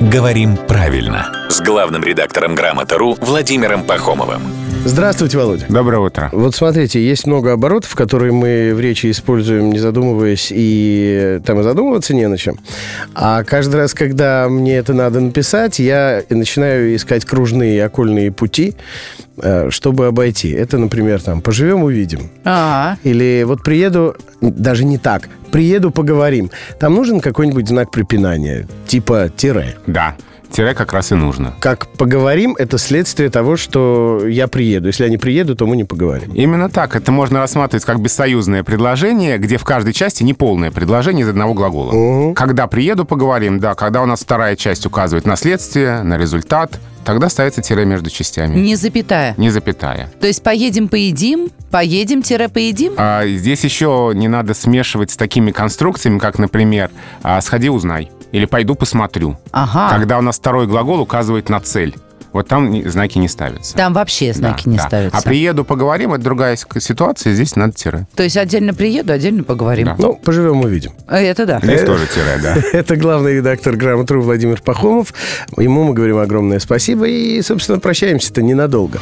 «Говорим правильно» с главным редактором «Грамота.ру» Владимиром Пахомовым. Здравствуйте, Володя. Доброе утро. Вот смотрите, есть много оборотов, которые мы в речи используем, не задумываясь, и там и задумываться не на чем. А каждый раз, когда мне это надо написать, я начинаю искать кружные и окольные пути, э, чтобы обойти. Это, например, там «поживем, увидим». А, Или вот приеду, даже не так, приеду, поговорим. Там нужен какой-нибудь знак препинания, типа тире. Да, тире как раз и нужно. Как поговорим, это следствие того, что я приеду. Если я не приеду, то мы не поговорим. Именно так. Это можно рассматривать как бессоюзное предложение, где в каждой части неполное предложение из одного глагола. Когда приеду, поговорим, да. Когда у нас вторая часть указывает на следствие, на результат, тогда ставится тире между частями. не запятая. Не запятая. То есть поедем, поедим, поедем-поедим? А здесь еще не надо смешивать с такими конструкциями, как, например, а, «сходи, узнай» или «пойду, посмотрю». Ага. Когда у нас второй глагол указывает на цель. Вот там знаки не ставятся. Там вообще знаки Да, не да. ставятся. А приеду, поговорим, это другая ситуация, здесь надо тире. То есть отдельно приеду, отдельно поговорим. Да. Ну, поживем, увидим. А Это да. Здесь тоже тире, да. Это главный редактор «Грамотру» Владимир Пахомов. Ему мы говорим огромное спасибо и, собственно, прощаемся-то ненадолго.